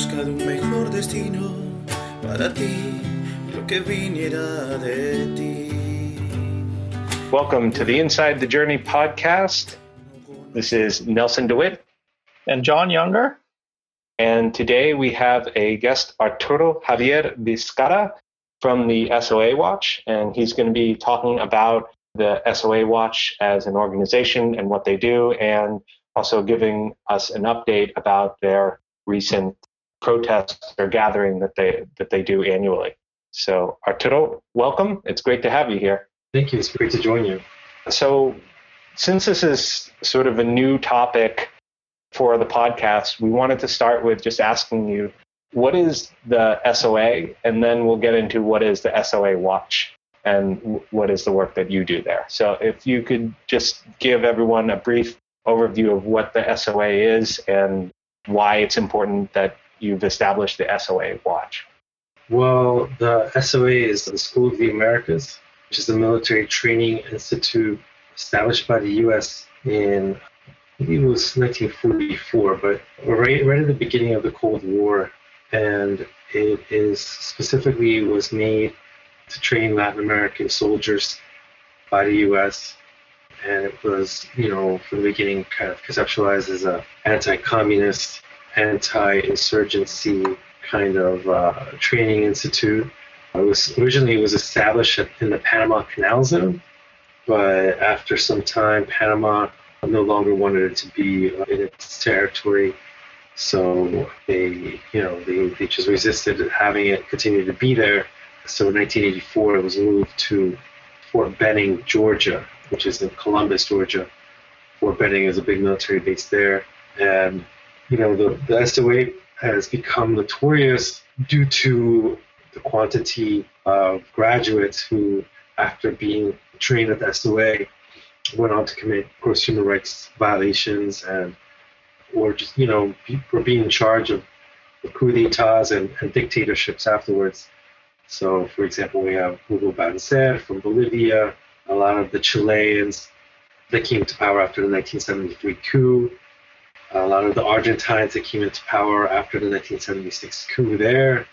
busca de un mejor destino para ti, lo que viniera de ti. Welcome to the Inside the Journey podcast. This is Nelson DeWitt. And John Younger. And today we have a guest, Arturo Javier Viscarra from the SOA Watch. And he's going to be talking about the SOA Watch as an organization and what they do, and also giving us an update about their recent protest or gathering that they that they do annually. So Arturo, welcome. It's great to have you here. Thank you. It's great to join you. So since this is sort of a new topic for the podcast, we wanted to start with just asking you what is the SOA, and then we'll get into what is the SOA Watch and what is the work that you do there. So if you could just give everyone a brief overview of what the SOA is and why it's important that you've established the SOA Watch. Well, the SOA is the School of the Americas, which is a military training institute established by the U.S. in, I believe it was 1944, but right, right at the beginning of the Cold War. And it is specifically was made to train Latin American soldiers by the U.S. And it was, you know, from the beginning kind of conceptualized as a anti-communist, anti-insurgency kind of uh, training institute. It was originally it was established in the Panama Canal Zone, but after some time, Panama no longer wanted it to be in its territory. So they, you know, they, they just resisted having it continue to be there. So in 1984, it was moved to Fort Benning, Georgia, which is in Columbus, Georgia. Fort Benning is a big military base there. And, you know, the, the SOA has become notorious due to the quantity of graduates who, after being trained at the SOA, went on to commit gross human rights violations and or just, you know, were being in charge of coup d'etats and, and dictatorships afterwards. So, for example, we have Hugo Banzer from Bolivia, a lot of the Chileans that came to power after the 1973 coup, a lot of the Argentines that came into power after the 1976 coup there,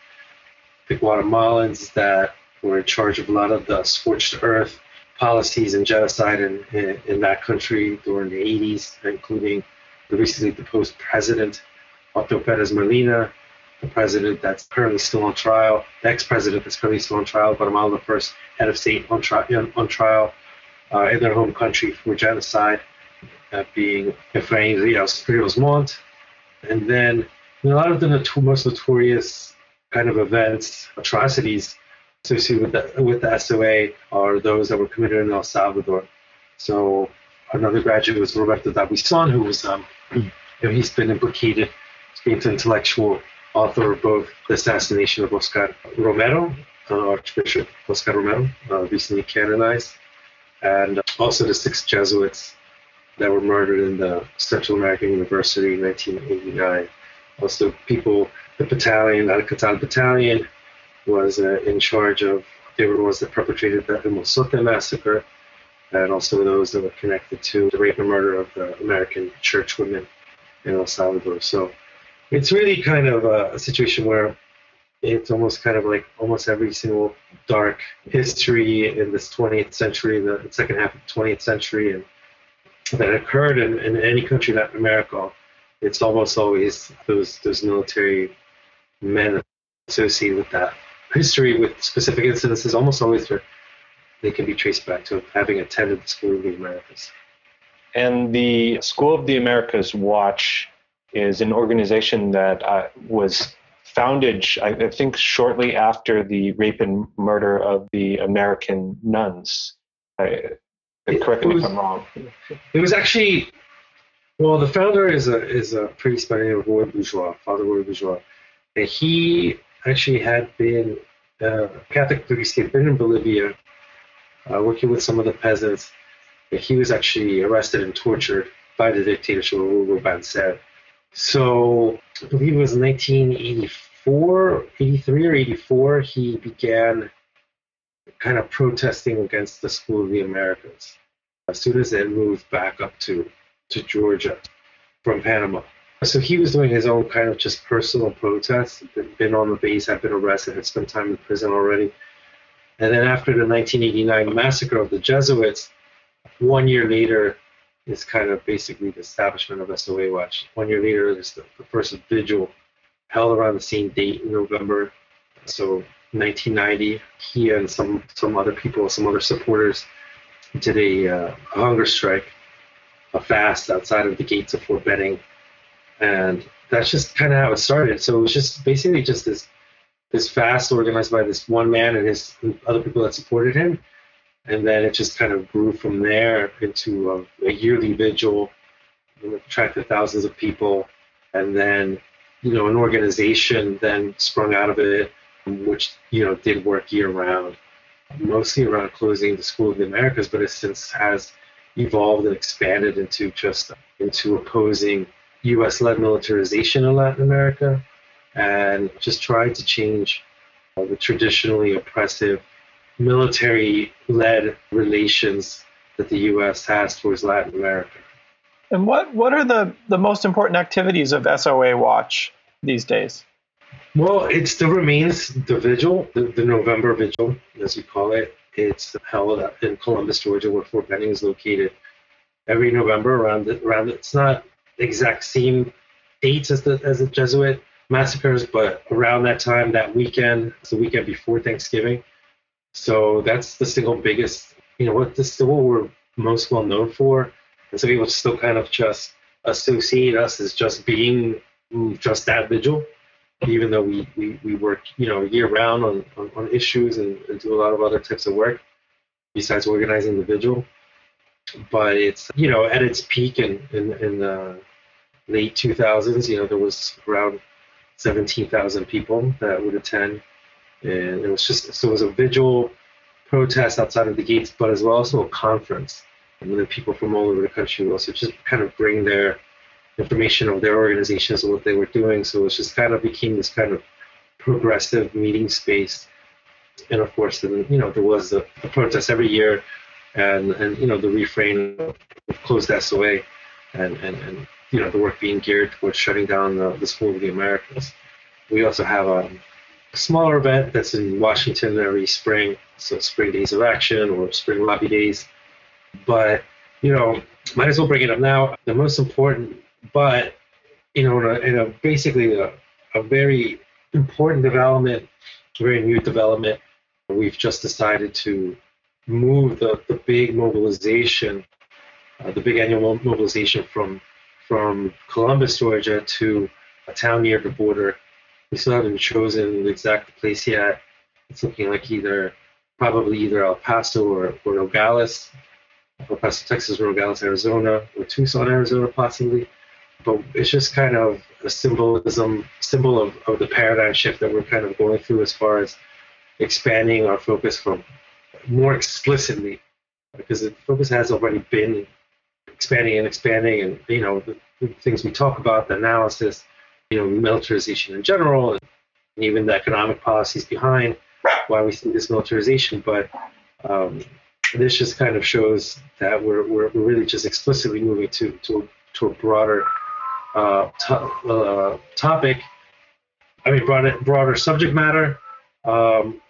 the Guatemalans that were in charge of a lot of the scorched earth policies and genocide in, in, in that country during the 80s, including the recently deposed president, Otto Perez Molina, the president that's currently still on trial, the ex-president that's currently still on trial, Guatemala, the first head of state on, tri- on trial uh, in their home country for genocide, uh, being Efrain Rios, Rios Montt. And then a lot of the not- most notorious kind of events, atrocities associated with the, with the SOA are those that were committed in El Salvador. So another graduate was Roberto D'Aubuisson, who was, um, you know, he's been implicated, he's been intellectual author of both the assassination of Oscar Romero, uh, Archbishop Oscar Romero, uh, recently canonized, and also the six Jesuits that were murdered in the Central American University in 1989. Also, people, the battalion, Atlacatl Battalion, was uh, in charge of, they were the ones that perpetrated the Mozote massacre, and also those that were connected to the rape and murder of the American church women in El Salvador. So it's really kind of a, a situation where it's almost kind of like almost every single dark history in this 20th century, the second half of the 20th century, and that occurred in, in any country in Latin America, it's almost always those those military men associated with that history with specific incidences. Almost always they can be traced back to having attended the School of the Americas. And the School of the Americas Watch is an organization that uh, was founded, I, think, shortly after the rape and murder of the American nuns. I, correct me if I'm wrong. It was actually, well, the founder is a is a priest by the name of Roy Bourgeois, Father Roy Bourgeois, and he actually had been a Catholic priest. He had been in Bolivia, uh, working with some of the peasants. And he was actually arrested and tortured by the dictatorship of Hugo Banzer. So I believe it was 1984, 83 or 84, he began kind of protesting against the School of the Americas as soon as it moved back up to, to Georgia from Panama. So he was doing his own kind of just personal protest. Been on the base, had been arrested, had spent time in prison already. And then after the 1989 massacre of the Jesuits, one year later is kind of basically the establishment of SOA Watch. One year later is the, the first vigil held around the same date in November. So 1990, he and some some other people, some other supporters, did a, uh, hunger strike, a fast outside of the gates of Fort Benning, and that's just kind of how it started. So it was just basically just this this fast organized by this one man and his other people that supported him, and then it just kind of grew from there into a, a yearly vigil, attracted thousands of people, and then you know an organization then sprung out of it, which you know did work year round, mostly around closing the School of the Americas, but it since has evolved and expanded into just into opposing U.S.-led militarization in Latin America and just trying to change the traditionally oppressive military led relations that the U.S. has towards Latin America. And what, what are the, the most important activities of SOA Watch these days? Well, it still remains the vigil, the, the November vigil, as we call it. It's held in Columbus, Georgia, where Fort Benning is located. Every November, around the, around it's not exact same dates as the as the Jesuit massacres, but around that time, that weekend, it's the weekend before Thanksgiving, so that's the single biggest, you know, what this what we're most well known for. And so people still kind of just associate us as just being mm, just that vigil, even though we, we, we work, you know, year round on, on, on issues and, and, do a lot of other types of work besides organizing the vigil. But it's, you know, at its peak in, in, in the late 2000s, you know, there was around 17,000 people that would attend and it was just so it was a vigil protest outside of the gates, but as well also a conference. And then people from all over the country would also just kind of bring their information of their organizations and what they were doing. So it just kind of became this kind of progressive meeting space. And of course, then you know there was a, a protest every year, and and you know the refrain of closed SOA, and and and you know the work being geared towards shutting down the, the School of the Americas. We also have a um, smaller event that's in Washington every spring, so Spring Days of Action or Spring Lobby Days. But you know, might as well bring it up now. The most important, but you know, in a, in a basically a, a very important development, very new development. We've just decided to move the, the big mobilization, uh, the big annual mobilization from from Columbus, Georgia, to a town near the border we still haven't chosen the exact place yet. It's looking like either probably either El Paso or, or Nogales, El Paso, Texas, or Nogales, Arizona, or Tucson, Arizona, possibly. But it's just kind of a symbolism, symbol of, of the paradigm shift that we're kind of going through as far as expanding our focus from more explicitly, because the focus has already been expanding and expanding, and you know the, the things we talk about, the analysis, you know, militarization in general, and even the economic policies behind why we see this militarization. But um, this just kind of shows that we're, we're, we're really just explicitly moving to, to, to a broader uh, uh, topic. I mean, broader, broader subject matter. Um,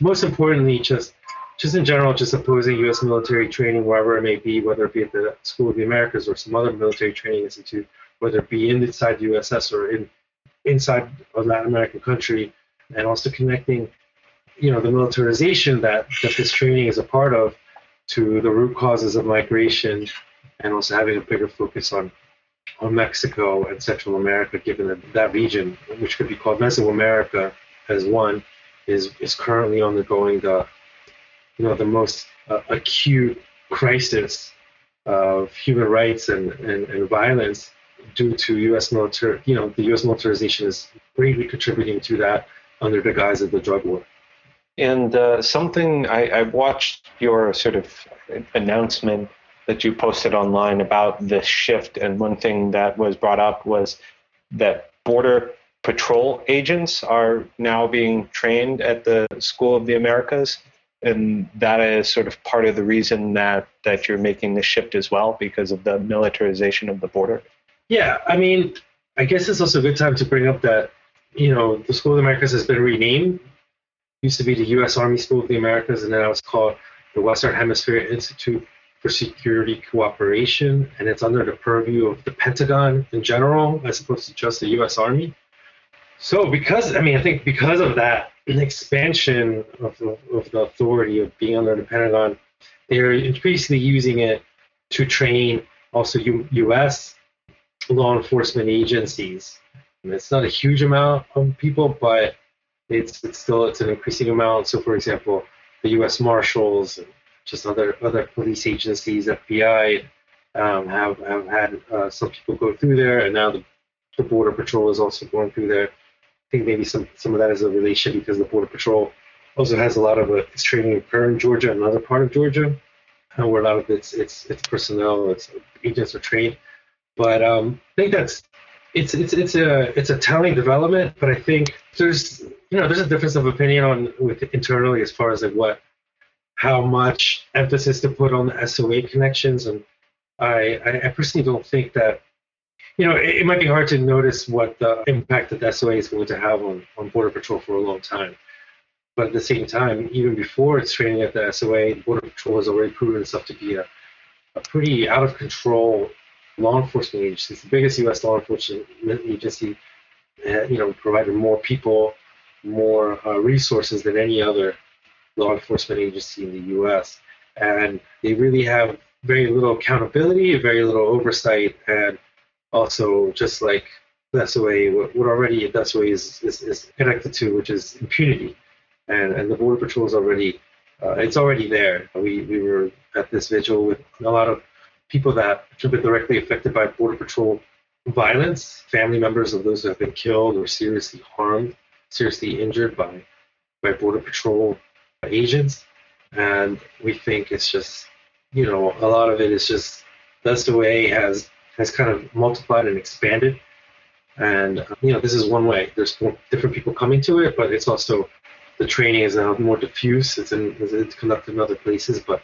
most importantly, just just in general, just opposing U.S. military training wherever it may be, whether it be at the School of the Americas or some other military training institute, whether it be inside the USS or in inside a Latin American country, and also connecting, you know, the militarization that, that this training is a part of to the root causes of migration, and also having a bigger focus on on Mexico and Central America, given that that region, which could be called Mesoamerica as one, is is currently undergoing the you know the most uh, acute crisis of human rights and, and, and violence due to U.S. military, you know, the U.S. militarization is greatly contributing to that under the guise of the drug war. And uh, something I, I, watched your sort of announcement that you posted online about this shift, and one thing that was brought up was that border patrol agents are now being trained at the School of the Americas, and that is sort of part of the reason that that you're making the shift as well because of the militarization of the border. Yeah, I mean, I guess it's also a good time to bring up that, you know, the School of the Americas has been renamed. It used to be the U.S. Army School of the Americas, and now it's called the Western Hemisphere Institute for Security Cooperation, and it's under the purview of the Pentagon in general, as opposed to just the U.S. Army. So, because I mean, I think because of that an expansion of the, of the authority of being under the Pentagon, they're increasingly using it to train also U- U.S. law enforcement agencies. And it's not a huge amount of people, but it's, it's still it's an increasing amount. So, for example, the U.S. Marshals and just other other police agencies, FBI, um, have have had uh, some people go through there, and now the, the Border Patrol is also going through there. I think maybe some some of that is a relation because the Border Patrol also has a lot of uh, its training occur in Georgia and another part of Georgia, uh, where a lot of its its its personnel, its agents are trained. But um, I think that's it's it's it's a it's a telling development. But I think there's you know there's a difference of opinion on with internally as far as like what how much emphasis to put on the SOA connections, and I I, personally don't think that you know, it, it, might be hard to notice what the impact that SOA is going to have on, on Border Patrol for a long time. But at the same time, even before its training at the SOA, Border Patrol has already proven itself to be a, a pretty out of control law enforcement agency. It's the biggest U.S. law enforcement agency. Uh, you know, provided more people, more uh, resources than any other law enforcement agency in the U.S. And they really have very little accountability, very little oversight, and also just like that's the way what already that's the SOA is, is, is connected to, which is impunity and, and the Border Patrol is already uh, it's already there. We we were at this vigil with a lot of people that have been directly affected by Border Patrol violence, family members of those who have been killed or seriously harmed, seriously injured by by Border Patrol agents, and we think it's just you know a lot of it is just that's the way has has kind of multiplied and expanded. And you know, this is one way. There's different people coming to it, but it's also the training is now more diffuse. It's, in, it's conducted in other places, but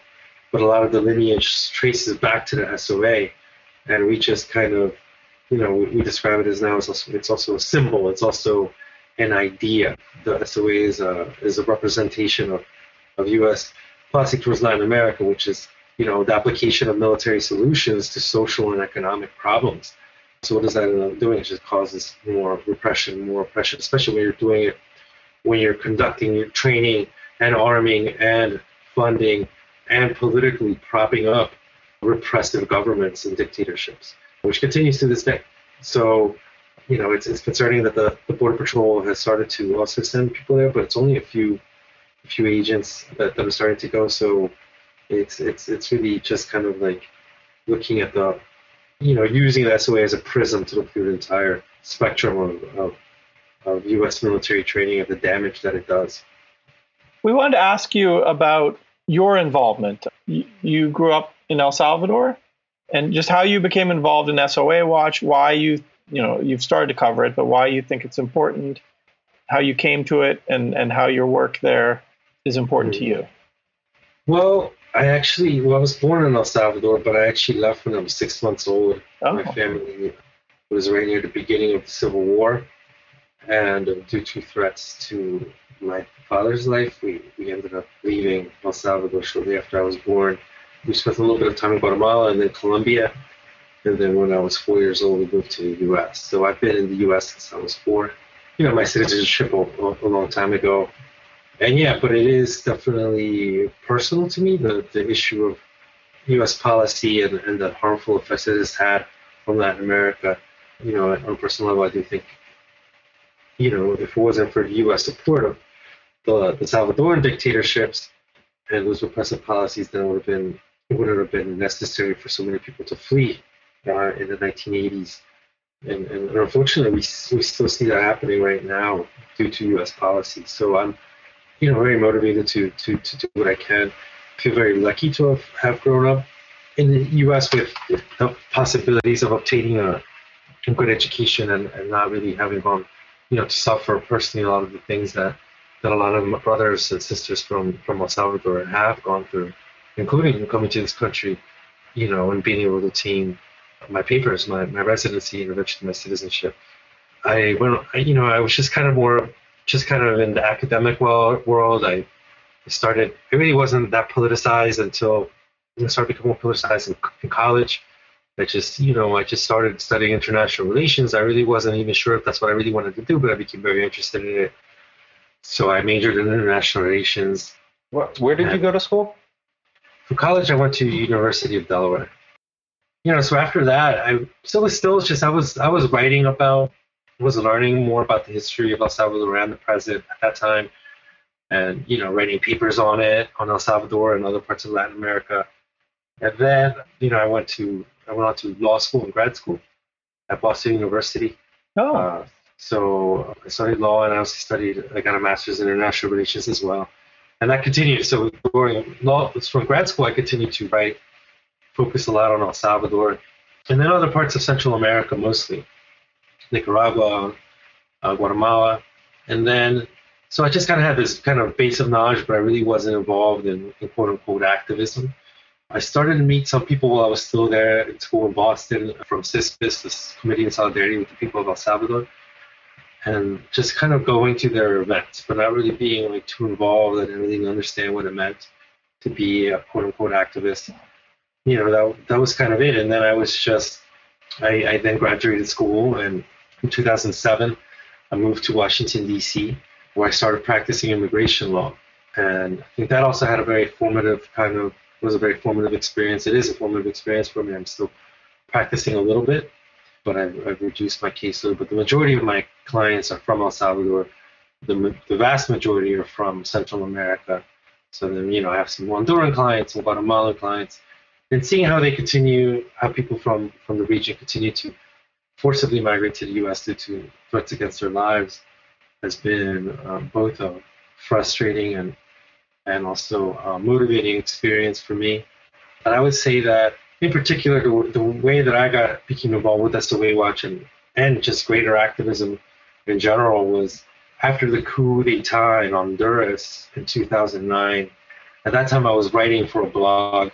but a lot of the lineage traces back to the SOA, and we just kind of, you know, we, we describe it as now it's also, it's also a symbol. It's also an idea. The SOA is a is a representation of of U.S. policy towards Latin America, which is you know the application of military solutions to social and economic problems. So what does that end up doing? It just causes more repression, more oppression, especially when you're doing it when you're conducting your training and arming and funding and politically propping up repressive governments and dictatorships, which continues to this day. So, you know, it's, it's concerning that the, the Border Patrol has started to also send people there, but it's only a few a few agents that, that are starting to go. So it's it's it's really just kind of like looking at the you know, using the SOA as a prism to look through the entire spectrum of, of of U.S. military training and the damage that it does. We wanted to ask you about your involvement. You grew up in El Salvador, and just how you became involved in SOA Watch, why you you know you've started to cover it, but why you think it's important, how you came to it, and and how your work there is important to you. Well, I actually well I was born in El Salvador, but I actually left when I was six months old. Oh. My family was right near the beginning of the Civil War and due to threats to my father's life, we, we ended up leaving El Salvador shortly after I was born. We spent a little bit of time in Guatemala and then Colombia. And then when I was four years old, we moved to the U.S. So I've been in the U.S. since I was four. You know, my citizenship a, a long time ago. And yeah, but it is definitely personal to me, the, the issue of U.S. policy and, and the harmful effects it has had on Latin America. You know, on a personal level, I do think you know, if it wasn't for the U.S. support of the, the Salvadoran dictatorships and those repressive policies, then it would have been it wouldn't have been necessary for so many people to flee uh, in the 1980s. And, and, unfortunately, we, we still see that happening right now due to U.S. policy. So I'm, you know, very motivated to to, to do what I can. I feel very lucky to have, have grown up in the U.S. with the possibilities of obtaining a, a good education and, and not really having gone you know, to suffer personally a lot of the things that, that a lot of my brothers and sisters from, from El Salvador have gone through, including coming to this country, you know, and being able to attain my papers, my, my residency and eventually my citizenship, I went, I, you know, I was just kind of more, just kind of in the academic world. world. I started, it really wasn't that politicized until I started becoming more politicized in, in college. I just, you know, I just started studying international relations. I really wasn't even sure if that's what I really wanted to do, but I became very interested in it. So I majored in international relations. What, where did you go to school? For college, I went to University of Delaware. You know, so after that, I still was still just I was I was writing about, was learning more about the history of El Salvador and the present at that time, and you know, writing papers on it on El Salvador and other parts of Latin America. And then, you know, I went to I went on to law school and grad school at Boston University. Oh, Uh, so I studied law and I also studied, I got a master's in international relations as well. And that continued. So during law, from grad school, I continued to write, focus a lot on El Salvador, and then other parts of Central America mostly, Nicaragua, uh, Guatemala. And then, so I just kind of had this kind of base of knowledge, but I really wasn't involved in, in quote unquote activism. I started to meet some people while I was still there in school in Boston from CISPES, this Committee in Solidarity with the People of El Salvador, and just kind of going to their events, but not really being like too involved. I didn't really understand what it meant to be a quote unquote activist. You know, that, that was kind of it. And then I was just, I, I then graduated school, and in 2007, I moved to Washington, D.C., where I started practicing immigration law. And I think that also had a very formative kind of was a very formative experience. It is a formative experience for me. I'm still practicing a little bit, but I've, I've reduced my caseload. But the majority of my clients are from El Salvador. The, the vast majority are from Central America. So then, you know, I have some Honduran clients, some Guatemalan clients, and seeing how they continue, how people from, from the region continue to forcibly migrate to the U.S. due to threats against their lives has been um, both a frustrating and and also a motivating experience for me. And I would say that, in particular, the, the way that I got became involved with SOA Watch and, and just greater activism in general was after the coup d'etat in Honduras in 2009. At that time, I was writing for a blog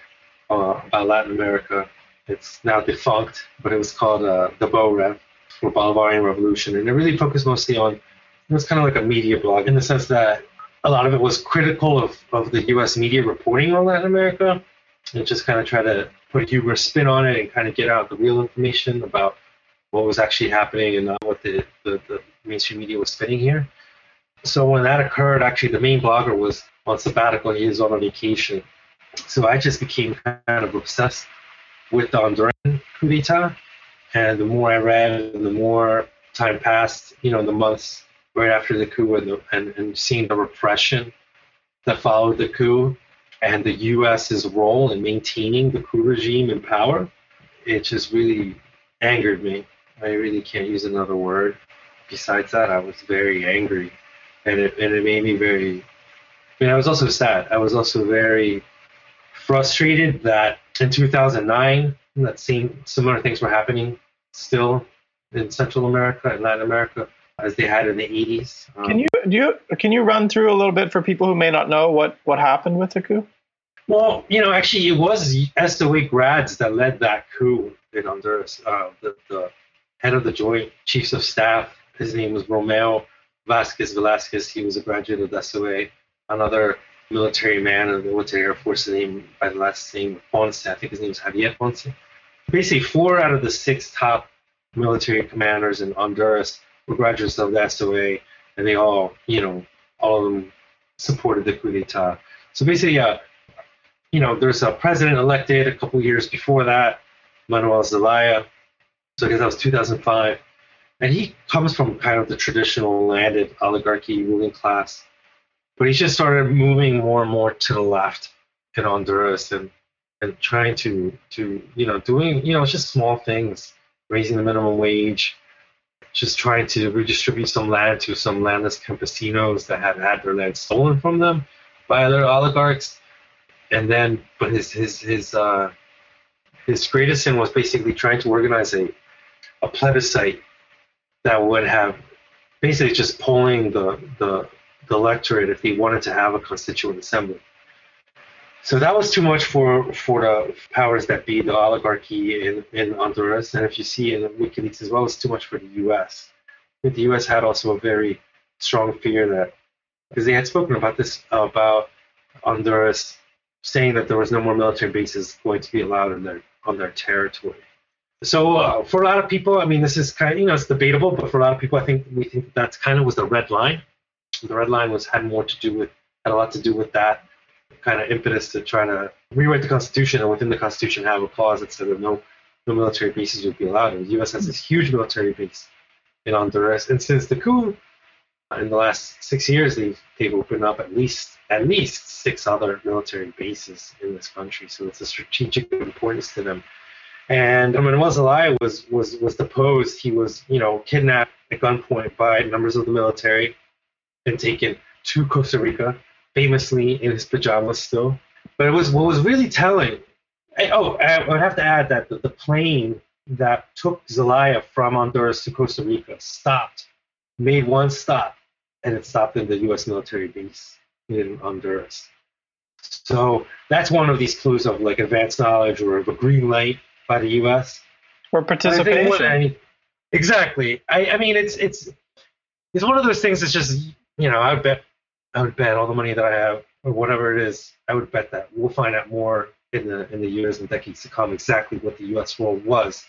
uh, about Latin America. It's now defunct, but it was called uh, the Bo Rev for Bolivarian Revolution, and it really focused mostly on. It was kind of like a media blog in the sense that a lot of it was critical of, of the U.S. media reporting on Latin America, and just kind of try to put a humorous spin on it and kind of get out the real information about what was actually happening and not what the, the, the mainstream media was spinning here. So when that occurred, actually the main blogger was on sabbatical. He was on a vacation. So I just became kind of obsessed with the Honduran coup d'etat. And the more I read, and the more time passed, you know, the months right after the coup and, the, and, and seeing the repression that followed the coup and the U.S.'s role in maintaining the coup regime in power, it just really angered me. I really can't use another word. Besides that, I was very angry, and it and it made me very. I mean, I was also sad. I was also very frustrated that in 2009, that same similar things were happening still in Central America and Latin America as they had in the 80s. Um, can you do you can you run through a little bit for people who may not know what what happened with the coup? Well, you know, actually, it was SOA grads that led that coup in Honduras. Uh, the, the head of the Joint Chiefs of Staff, his name was Romeo Vasquez Velasquez. He was a graduate of SOA. Another military man of the military Air Force, name by the last name Ponce. I think his name is Javier Ponce. Basically, four out of the six top military commanders in Honduras were graduates of the SOA, and they all, you know, all of them supported the coup d'etat. So basically, uh, you know, there's a president elected a couple years before that, Manuel Zelaya. So I guess that was 2005. And he comes from kind of the traditional landed oligarchy ruling class. But he just started moving more and more to the left in Honduras and, and trying to, to, you know, doing, you know, just small things, raising the minimum wage, just trying to redistribute some land to some landless campesinos that had had their land stolen from them by other oligarchs. And then but his his his uh, his greatest sin was basically trying to organize a a plebiscite that would have basically just polling the the the electorate if they wanted to have a constituent assembly. So that was too much for, for the powers that be, the oligarchy in, in Honduras. And if you see in the WikiLeaks as well, it's too much for the US. The US had also a very strong fear that, because they had spoken about this, about Honduras saying that there was no more military bases going to be allowed in their, on their territory. So uh, for a lot of people, I mean, this is kind of, you know, it's debatable, but for a lot of people, I think we think that's kind of was the red line. The red line was had more to do with, had a lot to do with that kind of impetus to try to rewrite the Constitution, and within the Constitution have a clause that said that no, no military bases would be allowed. And the U.S. has this huge military base in Honduras, and since the coup, in the last six years, they've they've opened up at least at least six other military bases in this country. So it's a strategic importance to them. And Manuel Zelaya was was was deposed. He was you know kidnapped at gunpoint by members of the military and taken to Costa Rica famously in his pajamas still. But it was what was really telling. I, oh, I would have to add that the, the plane that took Zelaya from Honduras to Costa Rica stopped, made one stop, and it stopped in the U.S. military base in Honduras. So that's one of these clues of like advanced knowledge or of a green light by the U.S. or participation. I, exactly. I, I mean, it's it's it's one of those things that's just you know I would bet I would bet all the money that I have, or whatever it is, I would bet that we'll find out more in the in the years and decades to come exactly what the U.S. role was.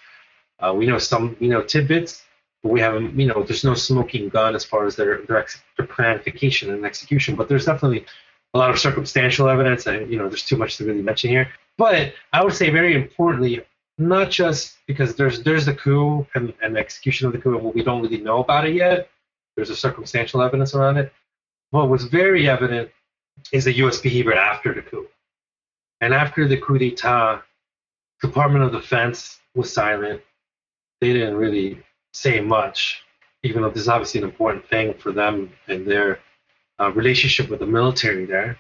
Uh, we know some, you know, tidbits, but we haven't, you know, there's no smoking gun as far as their their, ex- their planification and execution. But there's definitely a lot of circumstantial evidence, and you know, there's too much to really mention here. But I would say very importantly, not just because there's there's the coup and, and the execution of the coup, and we don't really know about it yet. There's a circumstantial evidence around it what was very evident is the U.S. behavior after the coup. And after the coup d'etat, the Department of Defense was silent. They didn't really say much, even though this is obviously an important thing for them and their uh, relationship with the military there.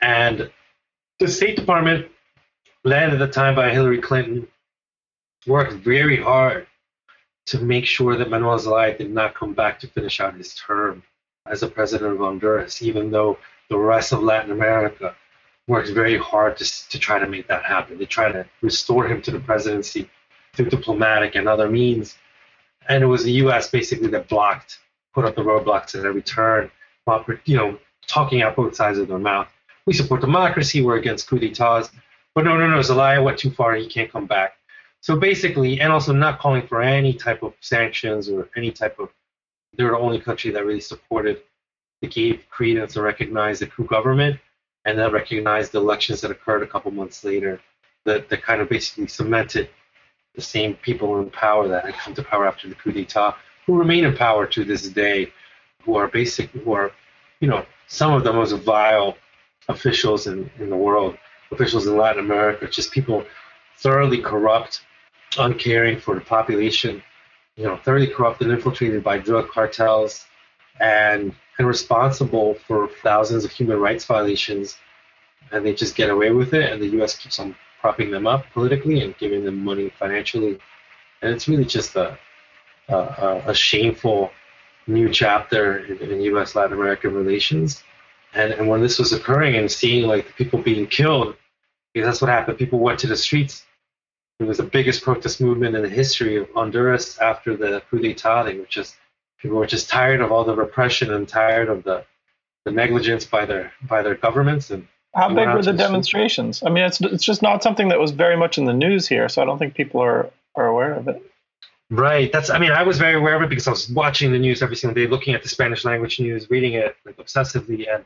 And the State Department, led at the time by Hillary Clinton, worked very hard to make sure that Manuel Zelaya did not come back to finish out his term as the president of Honduras, even though the rest of Latin America worked very hard to, to try to make that happen. They tried to restore him to the presidency through diplomatic and other means. And it was the U.S. basically that blocked, put up the roadblocks at every turn, while you know talking out both sides of their mouth. We support democracy. We're against coup d'états. But no, no, no. Zelaya went too far. He can't come back. So basically, and also not calling for any type of sanctions or any type of They're the only country that really supported, that gave credence and recognized the coup government, and then recognized the elections that occurred a couple months later, that, that kind of basically cemented the same people in power that had come to power after the coup d'état, who remain in power to this day, who are basic, who are, you know, some of the most vile officials in, in the world, officials in Latin America, just people thoroughly corrupt, uncaring for the population, you know, thoroughly corrupt and infiltrated by drug cartels and and responsible for thousands of human rights violations. And they just get away with it and the US keeps on propping them up politically and giving them money financially. And it's really just a a, a shameful new chapter in, in US Latin American relations. And and when this was occurring and seeing like the people being killed because that's what happened. People went to the streets it was the biggest protest movement in the history of Honduras after the. They were just people were just tired of all the repression and tired of the the negligence by their by their governments and how big were the demonstrations? I mean, it's it's just not something that was very much in the news here, so I don't think people are are aware of it. Right. That's. I mean, I was very aware of it because I was watching the news every single day, looking at the Spanish language news, reading it like obsessively, and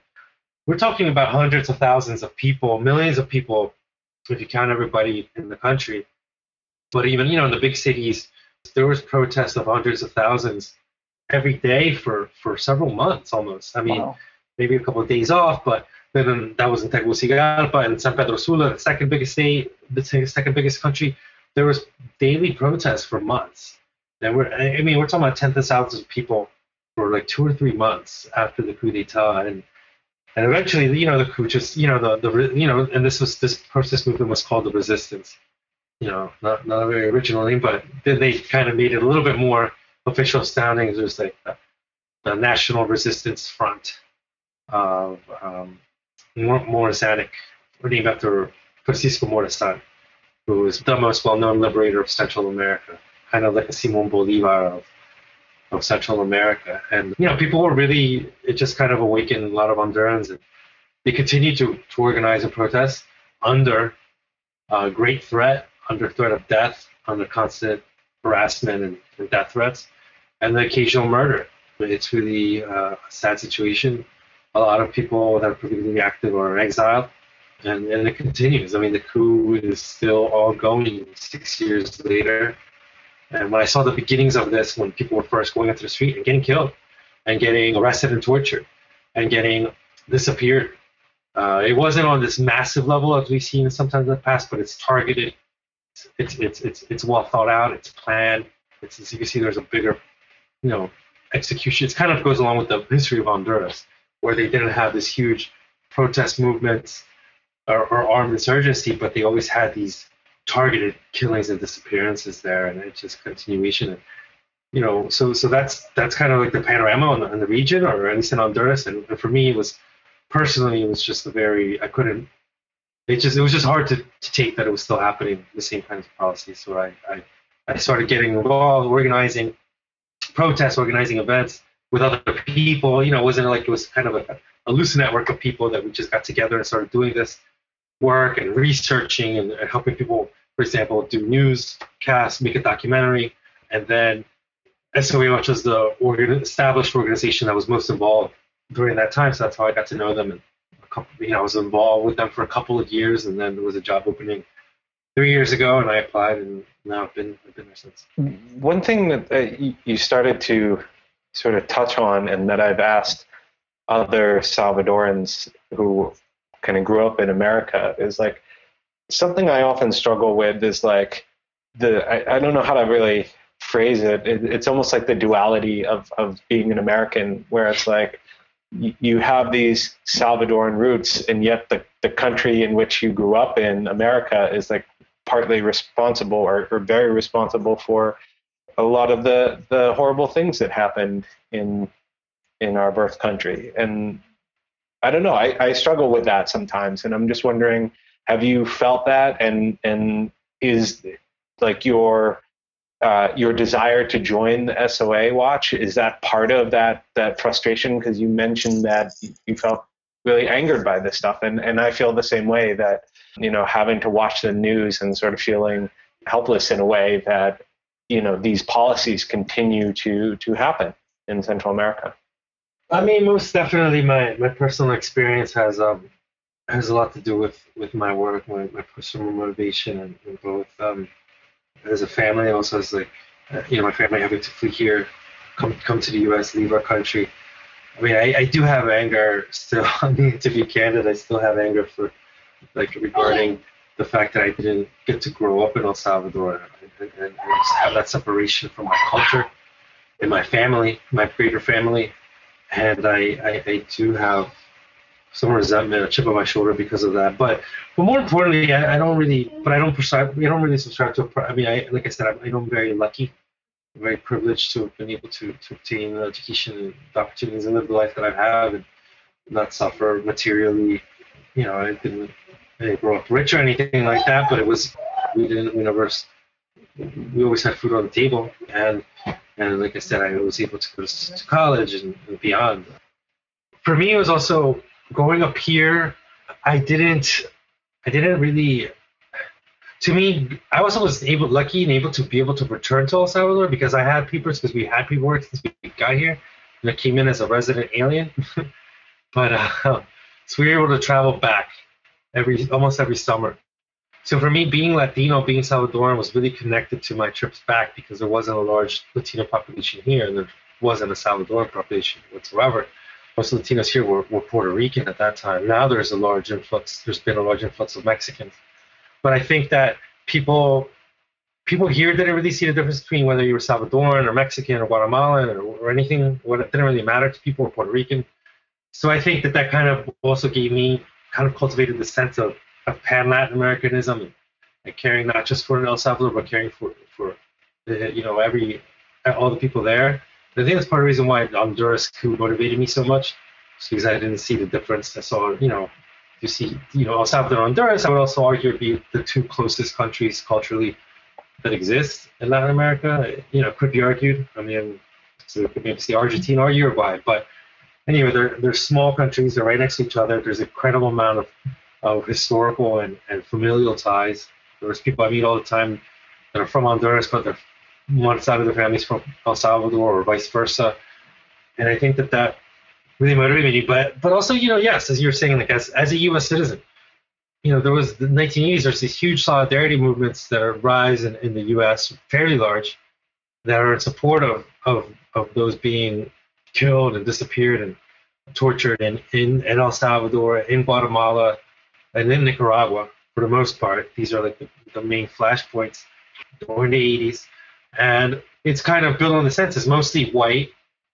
we're talking about hundreds of thousands of people, millions of people, if you count everybody in the country, but even you know in the big cities, there was protests of hundreds of thousands every day for for several months almost. I mean, wow. maybe a couple of days off, but then that was in Tegucigalpa and San Pedro Sula, the second biggest state, the second biggest country. There was daily protests for months. And we're, I mean, we're talking about tens of thousands of people for like two or three months after the coup d'état, and and eventually, you know, the coup just, you know, the the you know, and this was this protest movement was called the resistance you know, not, not a very original name, but then they kind of made it a little bit more official sounding. It was like the, the National Resistance Front of um, Morisanic were named after Francisco Morazan, who was the most well-known liberator of Central America, kind of like a Simon Bolivar of, of Central America. And you know, people were really it just kind of awakened a lot of Hondurans, and they continued to, to organize and protest under uh, great threat, under threat of death, under constant harassment and, and death threats, and the occasional murder. It's really uh, a sad situation. A lot of people that are politically active are exiled, and, and it continues. I mean, the coup is still all going six years later. And when I saw the beginnings of this, when people were first going into the street and getting killed, and getting arrested and tortured, and getting disappeared, uh, it wasn't on this massive level as we've seen sometimes in the past, but it's targeted. It's it's it's it's well thought out. It's planned. It's as you can see, there's a bigger, you know, execution. It kind of goes along with the history of Honduras, where they didn't have this huge protest movements or, or armed insurgency, but they always had these targeted killings and disappearances there, and it's just continuation. And, you know, so so that's that's kind of like the panorama in the, in the region, or at least in Honduras. And, and for me, it was personally, it was just a very I couldn't. It just it was just hard to, to take that it was still happening the same kinds of policies. So I, I I started getting involved, organizing protests, organizing events with other people. You know, it wasn't like it was kind of a, a loose network of people that we just got together and started doing this work and researching and, and helping people, for example, do newscasts, make a documentary, and then SOA, which was the organ- established organization that was most involved during that time. So that's how I got to know them. And couple, you know, I was involved with them for a couple of years, and then there was a job opening three years ago, and I applied, and now I've been I've been there since. One thing that uh, you started to sort of touch on, and that I've asked other Salvadorans who kind of grew up in America, is like something I often struggle with is like the I, I don't know how to really phrase it. it. It's almost like the duality of of being an American, where it's like you have these Salvadoran roots, and yet the, the country in which you grew up in, America, is like partly responsible or, or very responsible for a lot of the, the horrible things that happened in in our birth country. And I don't know, I, I struggle with that sometimes, and I'm just wondering, have you felt that? And and is like your uh, your desire to join the SOA watch is that part of that that frustration because you mentioned that you felt really angered by this stuff and and I feel the same way that you know having to watch the news and sort of feeling helpless in a way that you know these policies continue to to happen in Central America. I mean, most definitely, my my personal experience has um has a lot to do with with my work, my, my personal motivation, and, and both um as a family, also as like uh, you know my family having to flee here, come come to the U.S., leave our country. I mean, I, I do have anger still. I mean, to be candid, I still have anger for like regarding the fact that I didn't get to grow up in El Salvador and, and, and have that separation from my culture and my family, my greater family. And I, I, I do have some resentment, a chip on my shoulder because of that. But but more importantly, I, I don't really, but I don't prescribe, I don't really subscribe to. A, I mean, I like I said, I, I'm very lucky, very privileged to have been able to to obtain education and the opportunities and live the life that I have and not suffer materially. You know, I didn't, I grow up rich or anything like that, but it was we didn't we never we always had food on the table and and like I said, I was able to go to college and, and beyond. For me, it was also going up here, I didn't, I didn't really. To me, I was always able, lucky and able to be able to return to El Salvador because I had papers because we had paperwork since we got here, and I came in as a resident alien. but uh, so we were able to travel back every almost every summer. So for me, being Latino, being Salvadoran was really connected to my trips back because there wasn't a large Latino population here, and there wasn't a Salvadoran population whatsoever most Latinos here were, were Puerto Rican at that time. Now there's a large influx. There's been a large influx of Mexicans, but I think that people people here didn't really see the difference between whether you were Salvadoran or Mexican or Guatemalan or, or anything. What it didn't really matter to people were Puerto Rican. So I think that that kind of also gave me kind of cultivated the sense of, of pan Latin Americanism and, and caring not just for El Salvador but caring for for the, you know every all the people there. I think that's part of the reason why Honduras coup motivated me so much, because I didn't see the difference. I saw, you know, You see, you know, El Salvador and Honduras, I would also argue be the two closest countries culturally that exist in Latin America. You know, could be argued. I mean, so could maybe see Argentina or Uruguay, but anyway, they're they're small countries. They're right next to each other. There's an incredible amount of, of historical and, and familial ties. There's people I meet all the time that are from Honduras, but they're one side of their families from El Salvador or vice versa. And I think that that really motivated me. But but also, you know, yes, as you're saying, like as as a U.S. citizen, you know, there was the 1980s. There's these huge solidarity movements that are rise in, in the U.S. fairly large that are in support of of of those being killed and disappeared and tortured in, in, in El Salvador, in Guatemala, and in Nicaragua for the most part. These are like the, the main flashpoints during the 80s. And it's kind of built on the sense it's mostly white.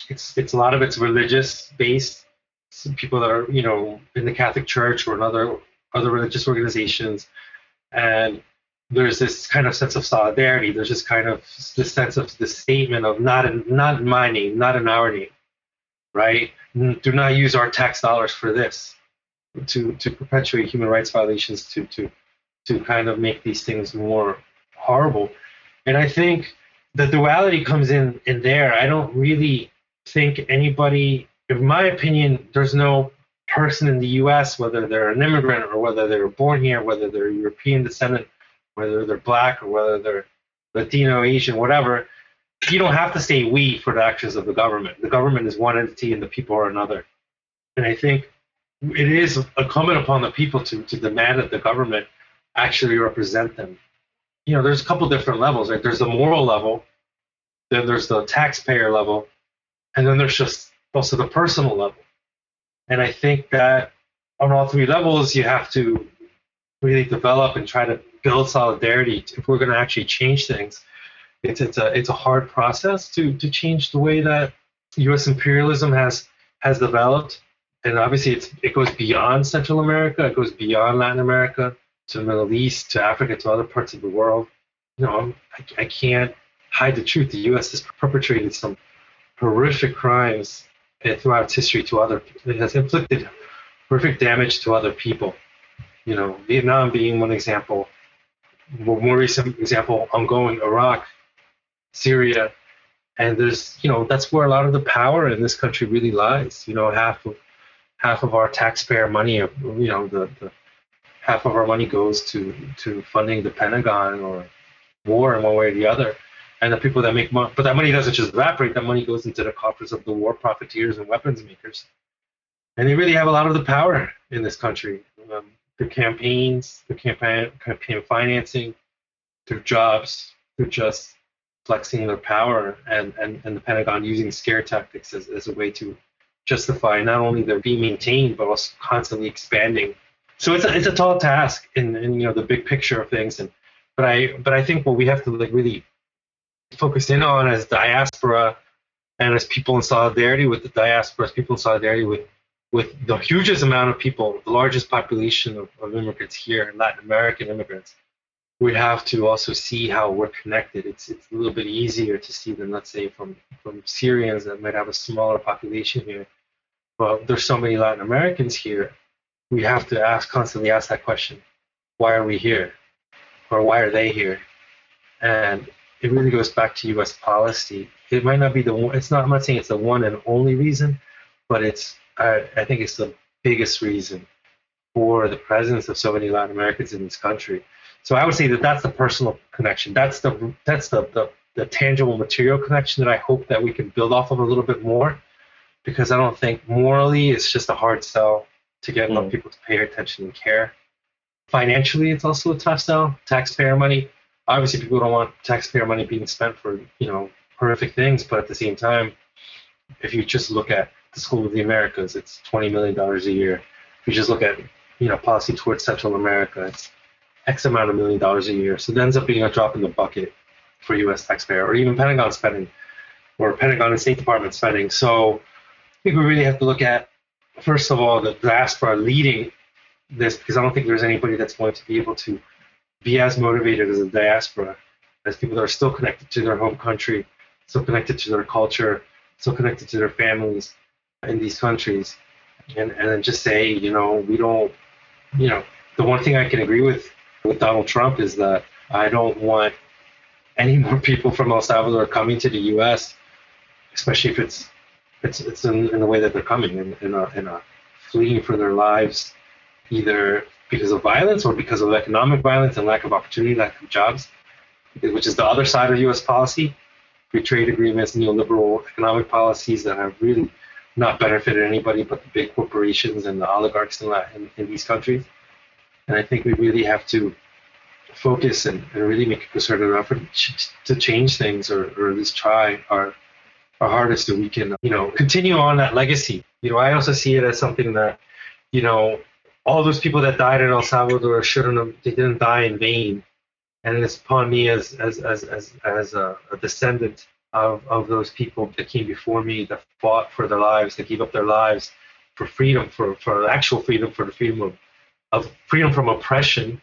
It's it's a lot of it's religious based. Some people that are you know in the Catholic Church or in other other religious organizations, and there's this kind of sense of solidarity. There's this kind of this sense of the statement of not in not in my name, not in our name, right? Do not use our tax dollars for this, to to perpetuate human rights violations, to to to kind of make these things more horrible. And I think the duality comes in in there. I don't really think anybody, in my opinion, there's no person in the U.S., whether they're an immigrant or whether they were born here, whether they're European descendant, whether they're black or whether they're Latino, Asian, whatever, you don't have to say we for the actions of the government. The government is one entity and the people are another. And I think it is incumbent upon the people to, to demand that the government actually represent them. You know, there's a couple different levels, right? There's the moral level, then there's the taxpayer level, and then there's just also the personal level. And I think that on all three levels, you have to really develop and try to build solidarity if we're going to actually change things it's it's a it's a hard process to to change the way that U.S. imperialism has has developed, and obviously it's it goes beyond Central America, it goes beyond Latin America to the Middle East, to Africa, to other parts of the world. You know, I, I can't hide the truth. The U.S. has perpetrated some horrific crimes throughout its history to other. It has inflicted horrific damage to other people. You know, Vietnam being one example. More recent example, ongoing Iraq Syria, and there's you know that's where a lot of the power in this country really lies. You know, half of half of our taxpayer money, you know, the, the half of our money goes to to funding the Pentagon or war in one way or the other. And the people that make money, but that money doesn't just evaporate. That money goes into the coffers of the war profiteers and weapons makers, and they really have a lot of the power in this country. Um, campaigns, their campaign campaign financing, their jobs, they're just flexing their power and, and, and the Pentagon using scare tactics as, as a way to justify not only their being maintained but also constantly expanding. So it's a, it's a tall task in, in you know the big picture of things. And but I but I think what we have to like really focus in on as diaspora and as people in solidarity with the diaspora, as people in solidarity with with the hugest amount of people, the largest population of, of immigrants here, Latin American immigrants, we have to also see how we're connected. It's it's a little bit easier to see than let's say from from Syrians that might have a smaller population here. But there's so many Latin Americans here. We have to ask constantly ask that question: Why are we here, or why are they here? And it really goes back to U.S. policy. It might not be the one. It's not. I'm not saying it's the one and only reason, but it's. I, I think it's the biggest reason for the presence of so many Latin Americans in this country so I would say that that's the personal connection. That's the that's the, the, the tangible material connection that I hope that we can build off of a little bit more, because I don't think morally it's just a hard sell to get enough mm. people to pay attention and care. Financially, it's also a tough sell. Taxpayer money. Obviously, people don't want taxpayer money being spent for you know horrific things, but at the same time, if you just look at the School of the Americas, it's twenty million dollars a year. If you just look at you know policy towards Central America, it's X amount of million dollars a year. So it ends up being a drop in the bucket for U.S. taxpayer, or even Pentagon spending, or Pentagon and State Department spending. So I think we really have to look at, first of all, the diaspora leading this, because I don't think there's anybody that's going to be able to be as motivated as a diaspora, as people that are still connected to their home country, still connected to their culture, still connected to their families in these countries. And, and then just say, you know, we don't you know, the one thing I can agree with with Donald Trump is that I don't want any more people from El Salvador coming to the U.S., especially if it's it's it's in, in the way that they're coming in, in, a, in a fleeing for their lives, either because of violence or because of economic violence and lack of opportunity, lack of jobs, which is the other side of U.S. policy, free trade agreements, neoliberal economic policies that have really not benefited anybody but the big corporations and the oligarchs in, in, in these countries. And I think we really have to focus and, and really make a concerted effort to change things or, or at least try our our hardest that we can you know continue on that legacy you know i also see it as something that you know all those people that died in el salvador shouldn't have they didn't die in vain and it's upon me as as as as, as a, a descendant of, of those people that came before me that fought for their lives that gave up their lives for freedom for for actual freedom for the freedom of, of freedom from oppression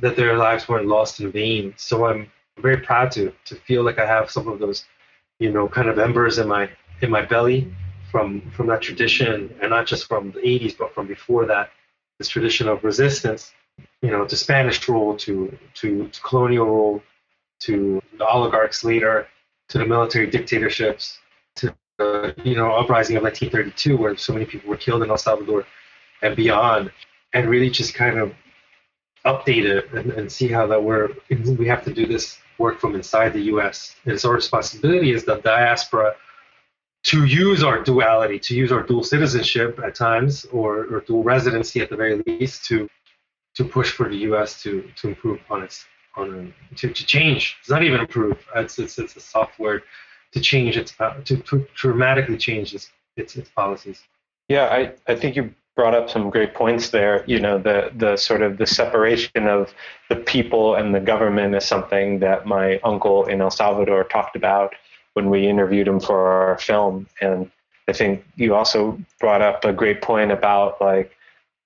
that their lives weren't lost in vain. So I'm very proud to to feel like I have some of those, you know, kind of embers in my in my belly from from that tradition, and not just from the 80s, but from before that, this tradition of resistance, you know, to Spanish rule, to to, to colonial rule, to the oligarchs later, to the military dictatorships, to the you know uprising of 1932, where so many people were killed in El Salvador, and beyond, and really just kind of update it and, and see how that we're we have to do this work from inside the U.S. It's our responsibility as the diaspora to use our duality, to use our dual citizenship at times, or, or dual residency at the very least, to to push for the U.S. to to improve on its on to, to change. It's not even improve. It's it's, it's a soft word to change its uh, to, to dramatically change its, its its policies. Yeah, I I think you brought up some great points there. You know, the the sort of the separation of the people and the government is something that my uncle in El Salvador talked about when we interviewed him for our film. And I think you also brought up a great point about like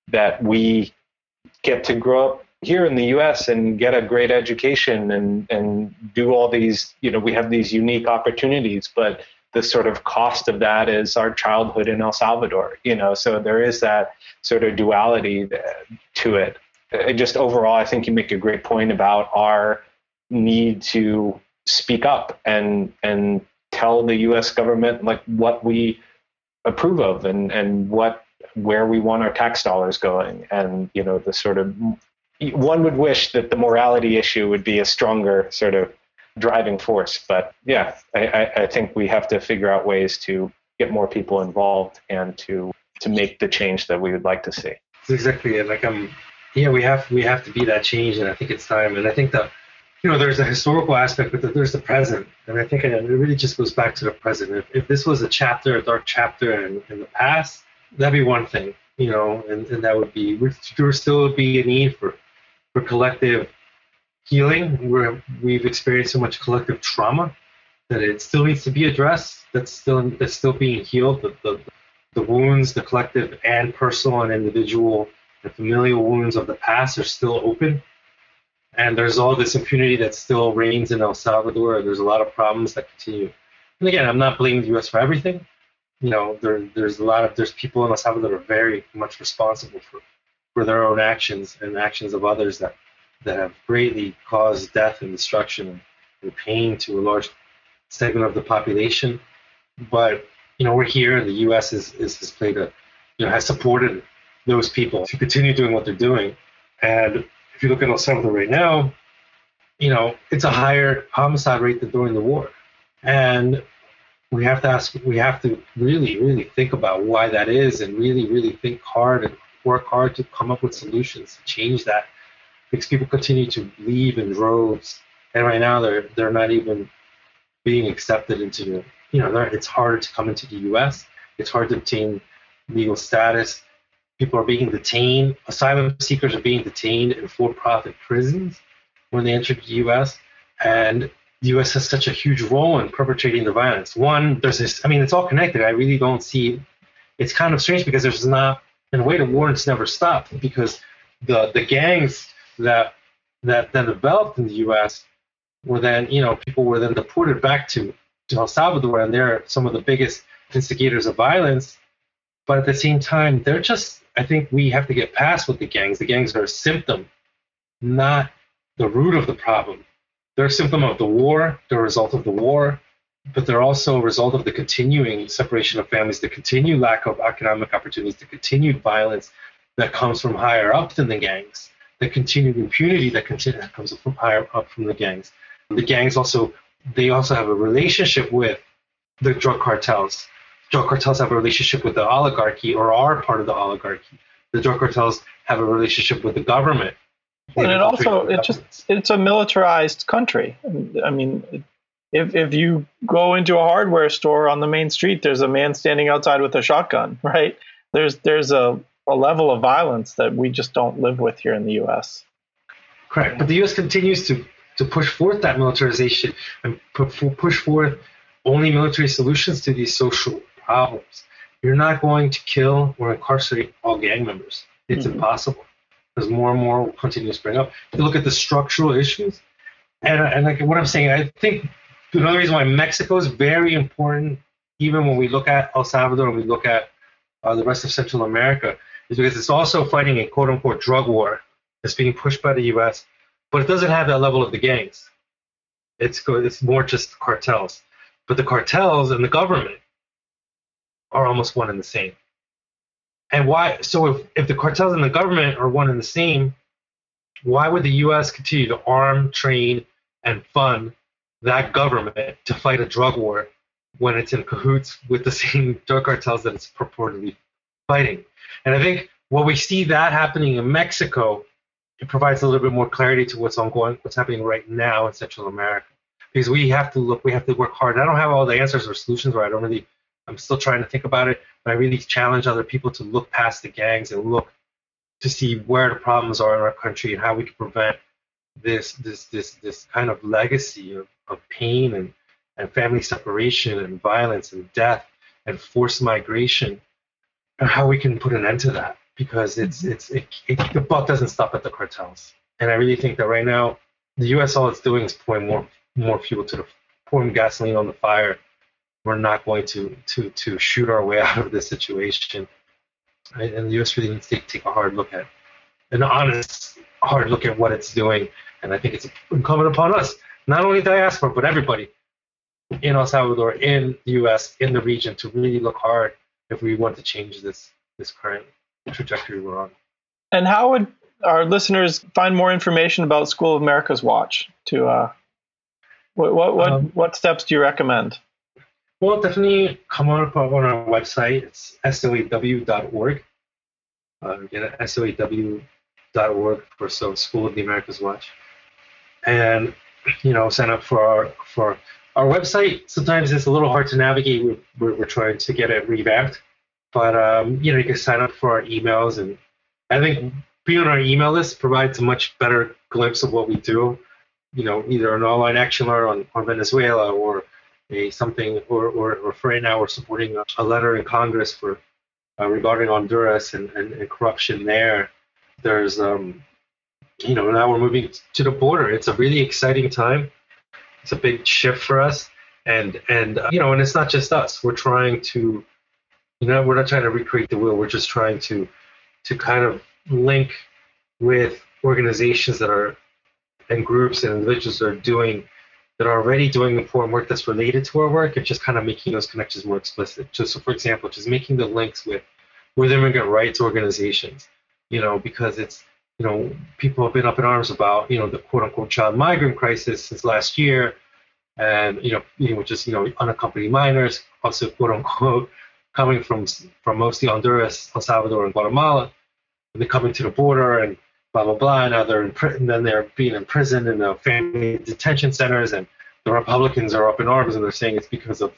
that we get to grow up here in the US and get a great education and and do all these, you know, we have these unique opportunities, but the sort of cost of that is our childhood in El Salvador, you know, so there is that sort of duality to it. just overall, I think you make a great point about our need to speak up and and tell the U.S. government like what we approve of and and what where we want our tax dollars going, and you know the sort of one would wish that the morality issue would be a stronger sort of driving force. But yeah, I, I think we have to figure out ways to get more people involved and to to make the change that we would like to see. Exactly, and like I'm, yeah, we have we have to be that change, and I think it's time. And I think that you know there's a historical aspect, but there's the present, and I think it really just goes back to the present. If, if this was a chapter, a dark chapter in, in the past, that'd be one thing, you know, and, and that would be there would still be a need for for collective healing. We're, we've experienced so much collective trauma that it still needs to be addressed. That's still that's still being healed. The, the, the wounds, the collective and personal and individual and familial wounds of the past are still open. And there's all this impunity that still reigns in El Salvador. There's a lot of problems that continue. And again, I'm not blaming the U.S. for everything. You know, there, there's a lot of there's people in El Salvador that are very much responsible for for their own actions and actions of others that that have greatly caused death and destruction and pain to a large segment of the population. But you know, we're here, and the U.S. is, is has played a, you know, has supported those people to continue doing what they're doing. And if you look at El Salvador right now, you know, it's a higher homicide rate than during the war. And we have to ask, we have to really, really think about why that is, and really, really think hard and work hard to come up with solutions to change that because people continue to leave in droves, and right now they're they're not even being accepted into you know it's harder to come into the U.S. It's hard to obtain legal status. People are being detained. Asylum seekers are being detained in for-profit prisons when they enter the U.S. And the U.S. has such a huge role in perpetrating the violence. One, there's this. I mean, it's all connected. I really don't see. It's kind of strange because there's not. In a way, the warrants never stopped because the the gangs that that then developed in the U.S. were then, you know, people were then deported back to, to El Salvador, and they're some of the biggest instigators of violence. But at the same time, they're just I think we have to get past with the gangs. The gangs are a symptom, not the root of the problem. They're a symptom of the war, they're a result of the war, but they're also a result of the continuing separation of families, the continued lack of economic opportunities, the continued violence that comes from higher up than the gangs, the continued impunity that, comes from higher up from the gangs. The gangs also they also have a relationship with the drug cartels. Drug cartels have a relationship with the oligarchy or are part of the oligarchy. The drug cartels have a relationship with the government. and it also it just it's a militarized country. I mean, if if you go into a hardware store on the main street, there's a man standing outside with a shotgun, right? There's there's a, a level of violence that we just don't live with here in the U.S. Correct, but the U.S. continues to to push forth that militarization and push forth only military solutions to these social problems. You're not going to kill or incarcerate all gang members. It's mm-hmm. impossible because more and more will continue to spring up. If you look at the structural issues, and, and like what I'm saying, I think another reason why Mexico is very important, even when we look at El Salvador and we look at uh, the rest of Central America, is because it's also fighting a quote unquote drug war that's being pushed by the U.S but it doesn't have that level of the gangs. It's it's more just cartels. But the cartels and the government are almost one and the same. And why? So if, if the cartels and the government are one and the same, why would the U.S. continue to arm, train, and fund that government to fight a drug war when it's in cahoots with the same drug cartels that it's purportedly fighting? And I think what we see that happening in Mexico it provides a little bit more clarity to what's ongoing, what's happening right now in Central America. Because we have to look, we have to work hard. I don't have all the answers or solutions, or I don't really. I'm still trying to think about it, but I really challenge other people to look past the gangs and look to see where the problems are in our country and how we can prevent this this this this kind of legacy of, of pain and, and family separation and violence and death and forced migration how we can put an end to that because it's mm-hmm. it's it, it, the buck doesn't stop at the cartels. And I really think that right now the U.S. all it's doing is pouring more more fuel to the pouring gasoline on the fire. We're not going to to to shoot our way out of this situation. Right? And the U.S. really needs to take a hard look at an honest hard look at what it's doing. And I think it's incumbent upon us, not only diaspora but everybody in El Salvador, in the U.S., in the region, to really look hard if we want to change this this current trajectory we're on. And how would our listeners find more information about School of America's Watch? To uh, what what what, um, what steps do you recommend? Well, definitely come on on our website. It's soaw.org. Uh, get it soaw.org for so School of the Americas Watch, and you know sign up for our for our website. Sometimes it's a little hard to navigate. We're, we're, trying to get it revamped. But um, you know, you can sign up for our emails, and I think being on our email list provides a much better glimpse of what we do. You know, either an online action alert on, on Venezuela or a something, or, or, or for right now we're supporting a, a letter in Congress for uh, regarding Honduras and, and, and, corruption there. There's, um, you know, now we're moving to the border. It's a really exciting time. It's a big shift for us, and and uh, you know, and it's not just us. We're trying to you know, we're not trying to recreate the wheel. We're just trying to to kind of link with organizations that are and groups and individuals that are doing that are already doing important work that's related to our work and just kind of making those connections more explicit. Just so for example, just making the links with with immigrant rights organizations, you know, because it's you know, people have been up in arms about, you know, the quote unquote child migrant crisis since last year. And you know, know, just you know, unaccompanied minors, also quote unquote coming from from mostly Honduras, El Salvador, and Guatemala, and they're coming to the border and blah blah blah. And now they're in prison, then they're being imprisoned in the family detention centers, and the Republicans are up in arms and they're saying it's because of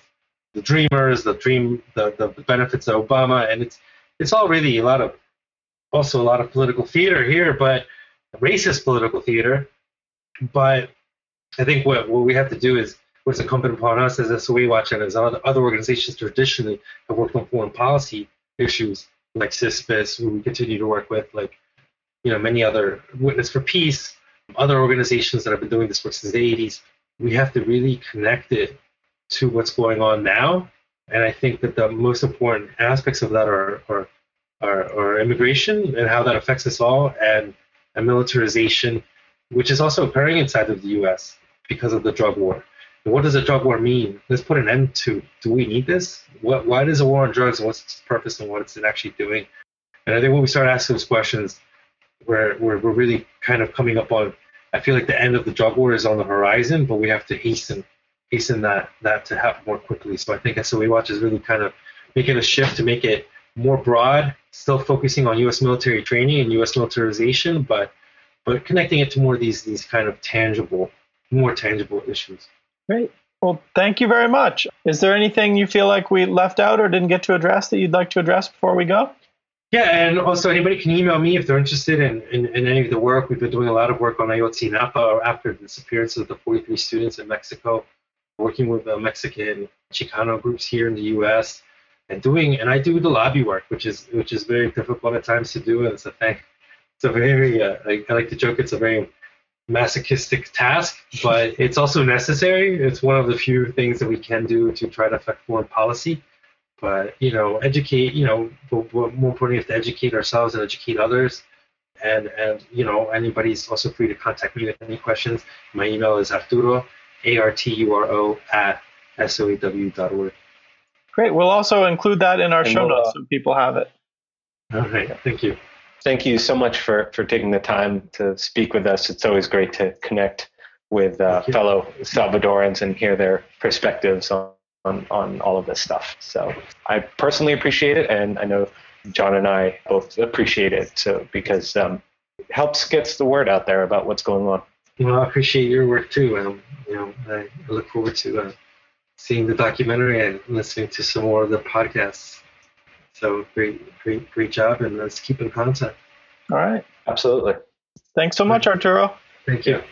the Dreamers, the dream, the, the, the benefits of Obama, and it's it's all really a lot of also a lot of political theater here, but racist political theater. But I think what what we have to do is what's incumbent upon us as SOA Watch and as other, organizations traditionally have worked on foreign policy issues like CISPES, who we continue to work with, like you know many other Witness for Peace, other organizations that have been doing this work since the 80s. We have to really connect it to what's going on now, and I think that the most important aspects of that are, are our, our immigration and how that affects us all, and a militarization, which is also occurring inside of the U.S. because of the drug war. And what does a drug war mean? Let's put an end to. Do we need this? What? Why does a war on drugs, what's its purpose, and what it's actually doing? And I think when we start asking those questions, we're, we're, we're really kind of coming up on. I feel like the end of the drug war is on the horizon, but we have to hasten hasten that that to happen more quickly. So I think SOA Watch is really kind of making a shift to make it more broad, still focusing on U.S. military training and U.S. militarization, but but connecting it to more of these these kind of tangible, more tangible issues. Great. Well, thank you very much. Is there anything you feel like we left out or didn't get to address that you'd like to address before we go? Yeah, and also anybody can email me if they're interested in, in, in any of the work. We've been doing a lot of work on Ayotzinapa or after the disappearance of the 43 students in Mexico, working with the Mexican Chicano groups here in the U.S. and doing and I do the lobby work, which is which is very difficult at times to do. And it's a thing. It's a very uh, I, I like to joke. It's a very masochistic task, but it's also necessary. It's one of the few things that we can do to try to affect foreign policy but you know, educate. You know, more importantly, we have to educate ourselves and educate others. And and you know, anybody's also free to contact me with any questions. My email is Arturo, A R T U R O at soaw.org. Great. We'll also include that in our and show we'll, notes so people have it. All right. Thank you. Thank you so much for, for taking the time to speak with us. It's always great to connect with uh, fellow Salvadorans and hear their perspectives on on, on all of this stuff. So I personally appreciate it, and I know John and I both appreciate it. So because um, it helps gets the word out there about what's going on. Well, I appreciate your work too. Um, you know, I look forward to uh, seeing the documentary and listening to some more of the podcasts. So great, great, great job, and let's keep in contact. All right. Absolutely. Thanks so much, Arturo. Thank you.